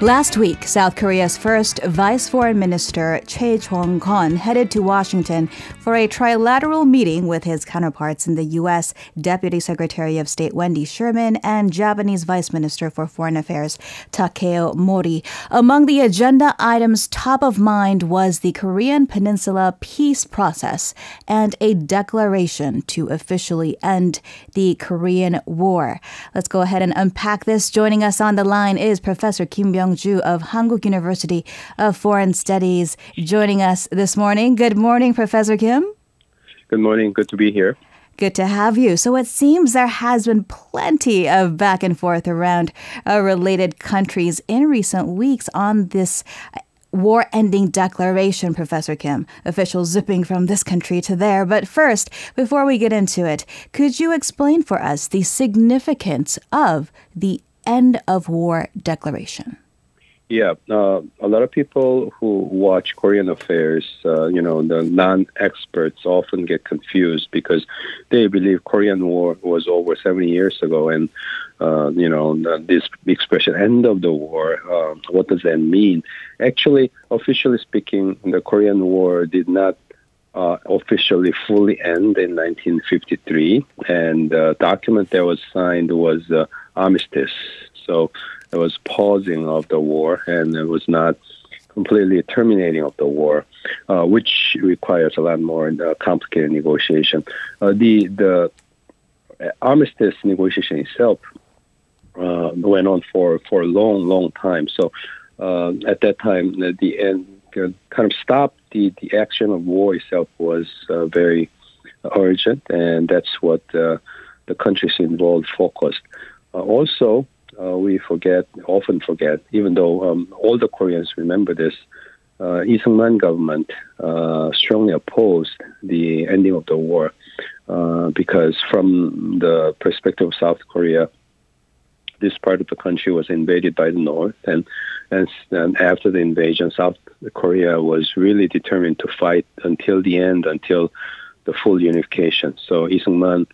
Last week, South Korea's first Vice Foreign Minister Choi Jong-kun headed to Washington for a trilateral meeting with his counterparts in the U.S. Deputy Secretary of State Wendy Sherman and Japanese Vice Minister for Foreign Affairs Takeo Mori. Among the agenda items top of mind was the Korean Peninsula peace process and a declaration to officially end the Korean War. Let's go ahead and unpack this. Joining us on the line is Professor Kim Byung Ju of Hankuk University of Foreign Studies joining us this morning. Good morning, Professor Kim. Good morning. Good to be here. Good to have you. So it seems there has been plenty of back and forth around uh, related countries in recent weeks on this war ending declaration, Professor Kim. Officials zipping from this country to there. But first, before we get into it, could you explain for us the significance of the end of war declaration? Yeah, uh, a lot of people who watch Korean affairs, uh, you know, the non-experts often get confused because they believe Korean War was over 70 years ago, and uh, you know, this expression "end of the war," uh, what does that mean? Actually, officially speaking, the Korean War did not uh, officially fully end in 1953, and the document that was signed was uh, armistice. So it was pausing of the war, and it was not completely terminating of the war, uh, which requires a lot more uh, complicated negotiation. Uh, the the armistice negotiation itself uh, went on for, for a long, long time. So uh, at that time, the, the end kind of stopped the, the action of war itself was uh, very urgent, and that's what the countries involved focused. also, uh, we forget, often forget, even though um, all the Koreans remember this, uh, Lee Sung-man government uh, strongly opposed the ending of the war uh, because from the perspective of South Korea, this part of the country was invaded by the North, and, and, and after the invasion, South Korea was really determined to fight until the end, until the full unification. So Lee Sung-man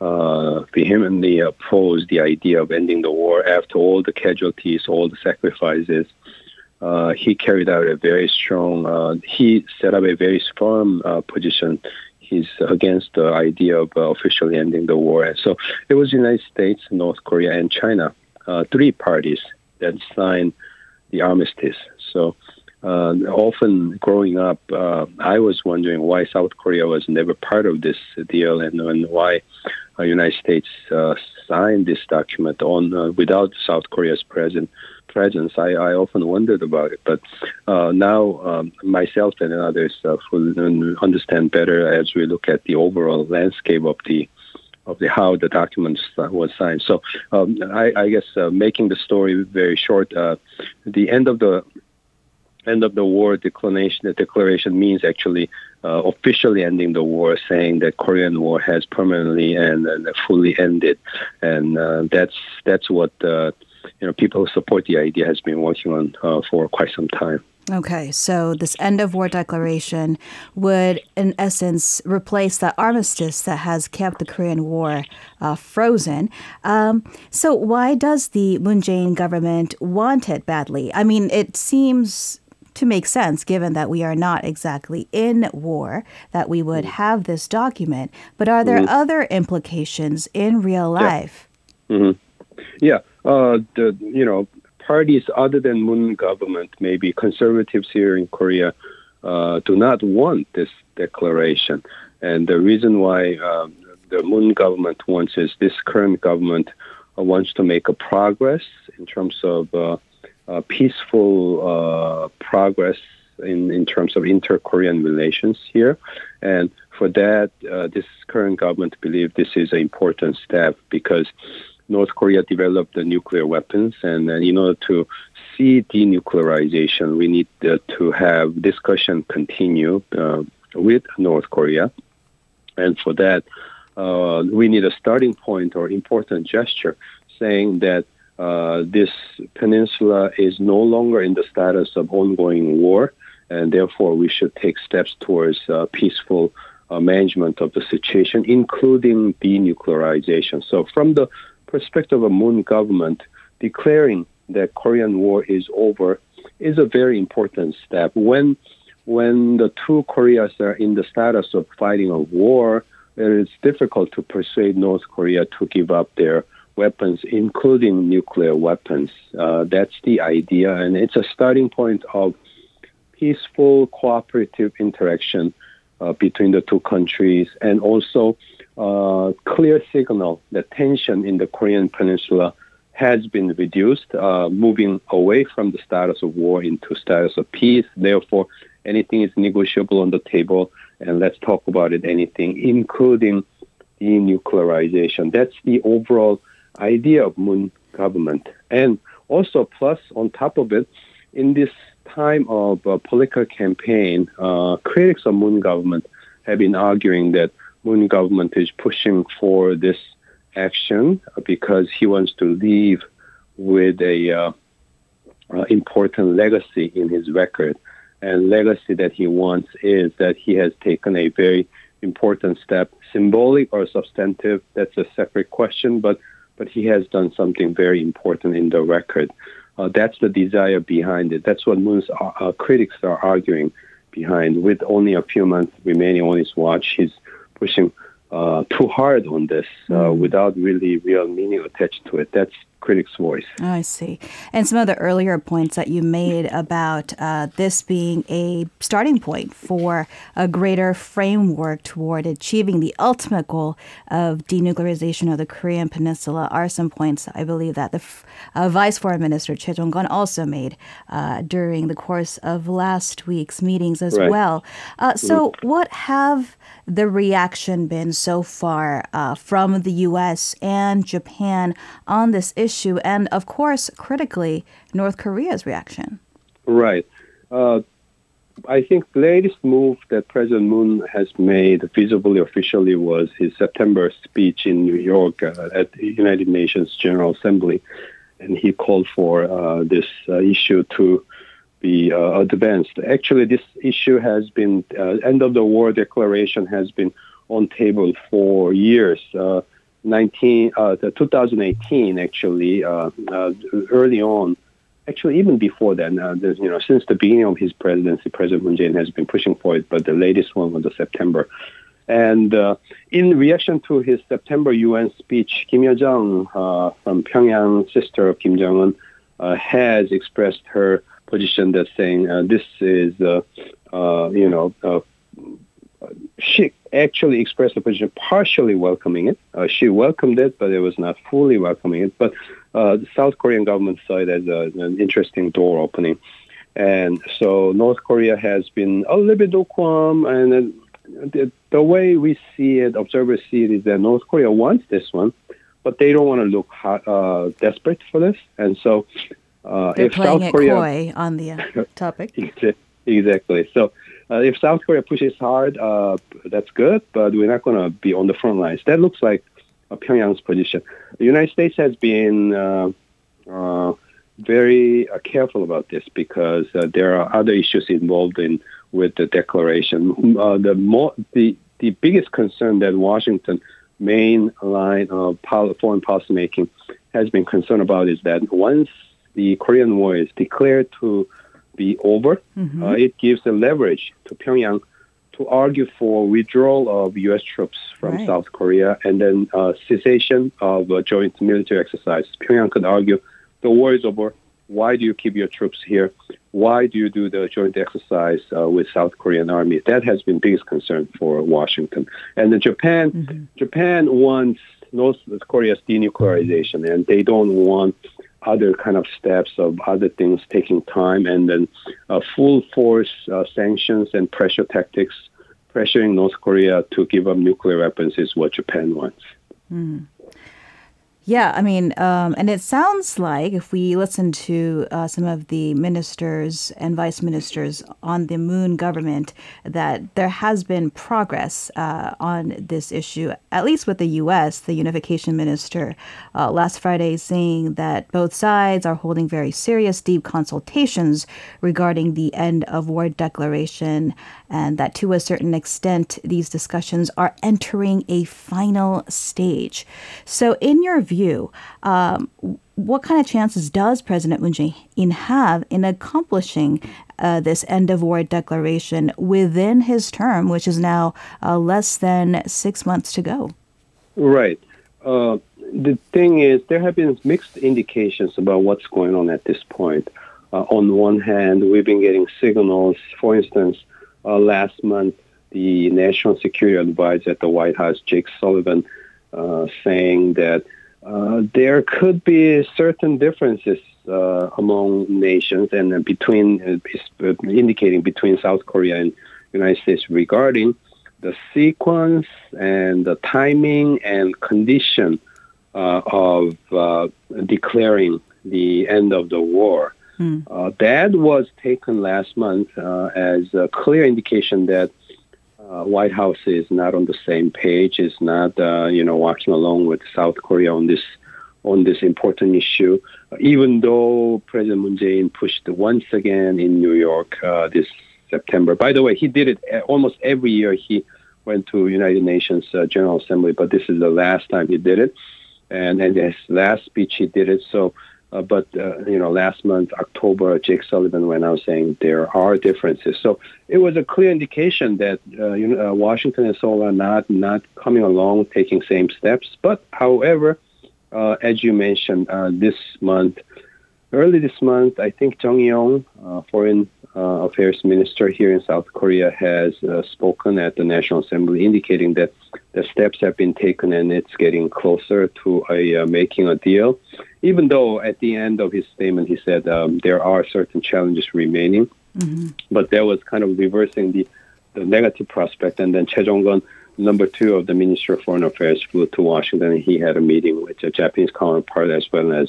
uh, vehemently opposed the idea of ending the war after all the casualties, all the sacrifices. Uh, he carried out a very strong, uh, he set up a very firm uh, position. He's against the idea of uh, officially ending the war. And so it was the United States, North Korea, and China, uh, three parties that signed the armistice. So uh, often growing up, uh, I was wondering why South Korea was never part of this deal and, and why the uh, United States uh, signed this document on uh, without South Korea's present presence. I, I often wondered about it, but uh, now um, myself and others understand better as we look at the overall landscape of the of the how the document was signed. So um, I, I, guess making the story very short, the end of the end of the war declaration, the declaration means actually uh, officially ending the war, saying that Korean War has permanently and, and fully ended, and uh, that's that's what uh, you know people who support the idea has been working on uh, for quite some time. Okay, so this end of war declaration would, in essence, replace the armistice that has kept the Korean War uh, frozen. Um, so, why does the Moon Jae-in government want it badly? I mean, it seems to make sense given that we are not exactly in war that we would mm. have this document. But are there mm-hmm. other implications in real life? Yeah. Mm-hmm. Yeah. Uh, the you know parties other than Moon government, maybe conservatives here in Korea, uh, do not want this declaration. And the reason why um, the Moon government wants is this current government uh, wants to make a progress in terms of uh, uh, peaceful uh, progress in, in terms of inter-Korean relations here. And for that, uh, this current government believes this is an important step because North Korea developed the nuclear weapons, and, and in order to see denuclearization, we need uh, to have discussion continue uh, with North Korea. And for that, uh, we need a starting point or important gesture saying that uh, this peninsula is no longer in the status of ongoing war, and therefore we should take steps towards uh, peaceful uh, management of the situation, including denuclearization. So, from the perspective of Moon government, declaring that Korean War is over is a very important step. When when the two Koreas are in the status of fighting a war, it is difficult to persuade North Korea to give up their weapons, including nuclear weapons. Uh, that's the idea, and it's a starting point of peaceful, cooperative interaction uh, between the two countries, and also uh, clear signal that tension in the Korean Peninsula has been reduced, uh, moving away from the status of war into status of peace. Therefore, anything is negotiable on the table, and let's talk about it. Anything, including denuclearization. That's the overall idea of Moon government, and also plus on top of it, in this time of uh, political campaign, uh, critics of Moon government have been arguing that Moon government is pushing for this action because he wants to leave with a uh, uh, important legacy in his record. And legacy that he wants is that he has taken a very important step, symbolic or substantive. That's a separate question, but but he has done something very important in the record. Uh, that's the desire behind it. That's what Moon's uh, uh, critics are arguing behind. With only a few months remaining on his watch, he's pushing uh, too hard on this mm. without really real meaning attached to it. That's critic's voice. Oh, I see. And some of the earlier points that you made about uh, this being a starting point for a greater framework toward achieving the ultimate goal of denuclearization of the Korean Peninsula are some points I believe that the uh, Vice Foreign Minister Choi Jong-kun also made uh, during the course of last week's meetings as right. well. Uh, so, mm-hmm. what have the reaction been so far uh, from the U.S. and Japan on this issue? Issue, and of course, critically, North Korea's reaction. Right. Uh, I think the latest move that President Moon has made visibly officially was his September speech in New York uh, at the United Nations General Assembly, and he called for uh, this uh, issue to be uh, advanced. Actually, this issue has been uh, end of the war declaration has been on table for years. 19, uh, 2018, actually, uh, uh, early on, actually even before then, uh, you know, since the beginning of his presidency, President Moon Jae-in has been pushing for it, but the latest one was the September. And uh, in reaction to his September UN speech, Kim Yo-jong uh, from Pyongyang, sister of Kim Jong-un, has expressed her position that saying this is, you know, she actually expressed a position partially welcoming it. Uh, she welcomed it, but it was not fully welcoming it. But uh, the South Korean government saw it as a, an interesting door opening. And so North Korea has been a little bit lukewarm. And the, the way we see it, observers see it, is that North Korea wants this one, but they don't want to look uh, desperate for this. And so uh, They're if playing South Korea, coy on the uh, topic. exactly. So uh, if South Korea pushes hard, uh, that's good, but we're not going to be on the front lines. That looks like uh, Pyongyang's position. The United States has been uh, uh, very uh, careful about this because there are other issues involved in with the declaration. the more the the biggest concern that Washington main line of foreign policy making has been concerned about is that once the Korean War is declared to be over, mm-hmm. uh, it gives a leverage to Pyongyang to argue for withdrawal of U.S. troops from right. South Korea and then uh, cessation of uh, joint military exercises. Pyongyang could argue the war is over. Why do you keep your troops here? Why do you do the joint exercise uh, with South Korean army? That has been biggest concern for Washington. And the Japan, mm-hmm. Japan wants North Korea's denuclearization, and they don't want other kind of steps of other things taking time, and then uh, full force uh, sanctions and pressure tactics, pressuring North Korea to give up nuclear weapons is what Japan wants. Mm. Yeah, I mean, um, and it sounds like if we listen to uh, some of the ministers and vice ministers on the Moon government, that there has been progress uh, on this issue, at least with the U.S., the unification minister uh, last Friday saying that both sides are holding very serious, deep consultations regarding the end of war declaration and that to a certain extent, these discussions are entering a final stage. So, in your view, um, what kind of chances does President Moon Jae-in have in accomplishing uh, this end of war declaration within his term, which is now uh, less than six months to go? Right. Uh, the thing is, there have been mixed indications about what's going on at this point. Uh, on one hand, we've been getting signals. For instance, uh, last month, the National Security Advisor at the White House, Jake Sullivan, uh, saying that uh, there could be certain differences uh, among nations and between, uh, indicating between South Korea and United States regarding the sequence and the timing and condition uh, of uh, declaring the end of the war. Mm. that was taken last month as a clear indication that uh, White House is not on the same page, is not uh, you know walking along with South Korea on this on this important issue. Even though President Moon Jae-in pushed once again in New York uh, this September. By the way, he did it uh, almost every year. He went to United Nations uh, General Assembly, but this is the last time he did it. And in his last speech, he did it. So uh, but uh, you know, last month, October, Jake Sullivan went out saying there are differences. So it was a clear indication that uh, you know, uh, Washington and Seoul are not not coming along, taking same steps. But however, uh, as you mentioned, uh, this month, early this month, I think Jung Yong, foreign affairs minister here in South Korea, has spoken at the National Assembly, indicating that the steps have been taken and it's getting closer to a making a deal even though at the end of his statement he said um, there are certain challenges remaining, mm-hmm. but that was kind of reversing the, the negative prospect. And then Choi Jong-kun, number two of the Minister of Foreign Affairs, flew to Washington and he had a meeting with a Japanese counterpart as well as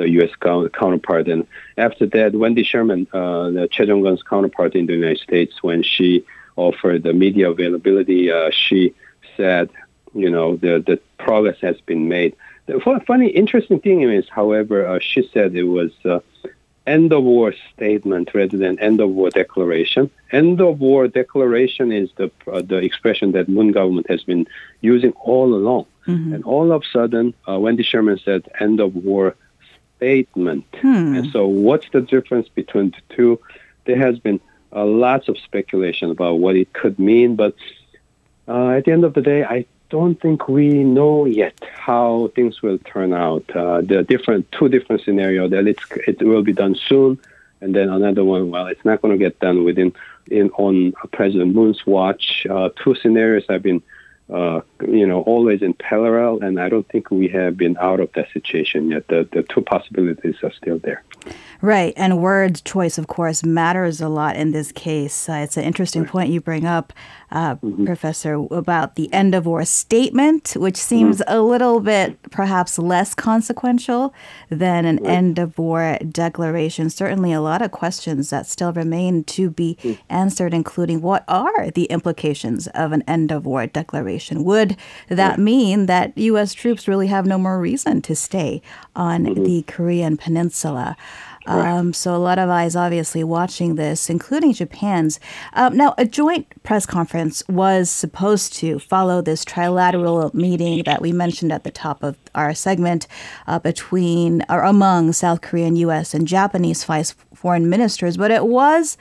the U.S. counterpart. And after that, Wendy Sherman, uh, the Choi Jong-kun's counterpart in the United States, when she offered the media availability, uh, she said, you know, the, the progress has been made. The funny, interesting thing is, however, uh, she said it was uh, end of war statement rather than end of war declaration. End of war declaration is the uh, the expression that Moon government has been using all along. Mm-hmm. And all of a sudden, uh, Wendy Sherman said end of war statement. Hmm. And so, what's the difference between the two? There has been uh, lots of speculation about what it could mean, but uh, at the end of the day, I don't think we know yet how things will turn out. Uh, there are different two different scenarios that it's it will be done soon, and then another one. Well, it's not going to get done within in on President Moon's watch. Uh, two scenarios have been. Uh, you know, always in parallel, and I don't think we have been out of that situation yet. The, the two possibilities are still there. Right. And word choice, of course, matters a lot in this case. Uh, it's an interesting point you bring up, uh, mm-hmm. Professor, about the end of war statement, which seems mm-hmm. a little bit perhaps less consequential than an right. end of war declaration. Certainly, a lot of questions that still remain to be mm-hmm. answered, including what are the implications of an end of war declaration? Would that mean that U.S. troops really have no more reason to stay on mm-hmm. the Korean Peninsula? Um, so a lot of eyes obviously watching this, including Japan's. Um, now, a joint press conference was supposed to follow this trilateral meeting that we mentioned at the top of our segment uh, between or among South Korean, U.S., and Japanese vice foreign ministers, but it was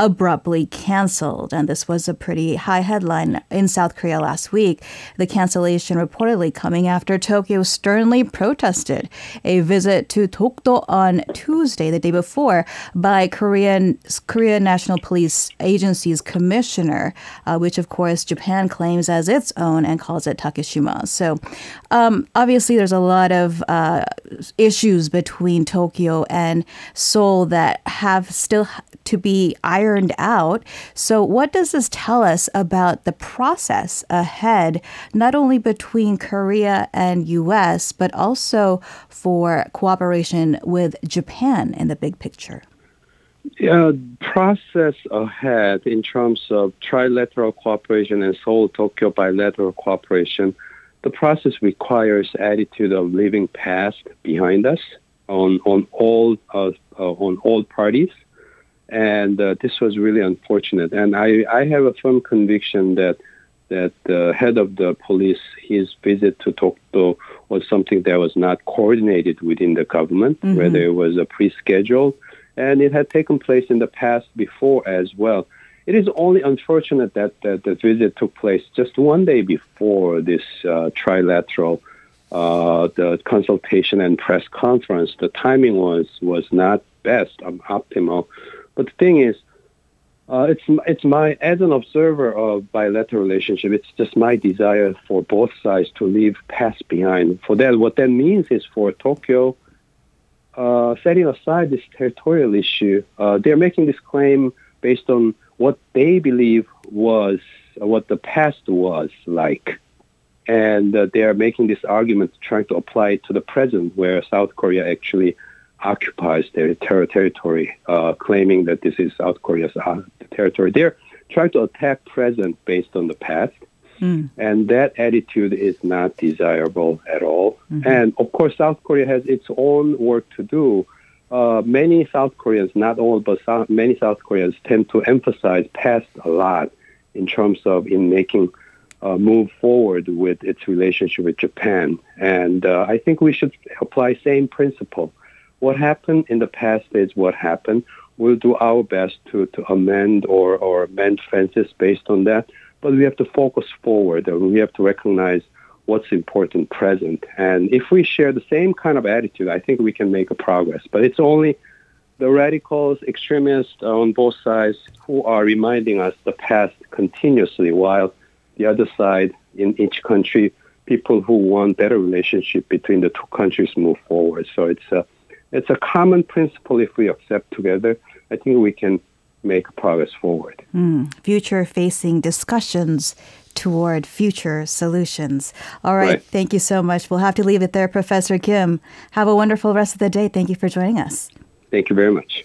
abruptly canceled. And this was a pretty high headline in South Korea last week. The cancellation reportedly coming after Tokyo sternly protested a visit to Dokdo on Tuesday, the day before, by Korean Korean National Police Agency's commissioner, uh, which of course Japan claims as its own and calls it Takeshima. So um, obviously, there's a lot of uh, issues between Tokyo and Seoul that have still to be ironed out. So, what does this tell us about the process ahead, not only between Korea and US, but also for cooperation with Japan in the big picture? Yeah, process ahead in terms of trilateral cooperation and Seoul Tokyo bilateral cooperation. The process requires attitude of leaving past behind us on on all uh, uh, on all parties and uh, this was really unfortunate. And I, I have a firm conviction that that the head of the police, his visit to Dokdo was something that was not coordinated within the government, mm-hmm. whether it was a pre-scheduled, and it had taken place in the past before as well. It is only unfortunate that, that the visit took place just one day before this uh, trilateral uh, the consultation and press conference. The timing was was not best, um, optimal. But the thing is, uh, it's it's my as an observer of bilateral relationship. It's just my desire for both sides to leave past behind. For that, what that means is for Tokyo, uh, setting aside this territorial issue, uh, they're making this claim based on what they believe was uh, what the past was like, and uh, they are making this argument trying to apply it to the present, where South Korea actually occupies their ter- territory, uh, claiming that this is South Korea's uh, territory. They're trying to attack present based on the past. Mm. And that attitude is not desirable at all. Mm-hmm. And of course, South Korea has its own work to do. Uh, many South Koreans, not all, but some, many South Koreans tend to emphasize past a lot in terms of in making uh, move forward with its relationship with Japan. And uh, I think we should apply same principle what happened in the past is what happened. We'll do our best to, to amend or, or mend fences based on that. But we have to focus forward and we have to recognize what's important present. And if we share the same kind of attitude, I think we can make a progress. But it's only the radicals, extremists on both sides who are reminding us the past continuously, while the other side in each country, people who want better relationship between the two countries move forward. So it's a it's a common principle if we accept together. I think we can make progress forward. Mm, future facing discussions toward future solutions. All right, right. Thank you so much. We'll have to leave it there, Professor Kim. Have a wonderful rest of the day. Thank you for joining us. Thank you very much.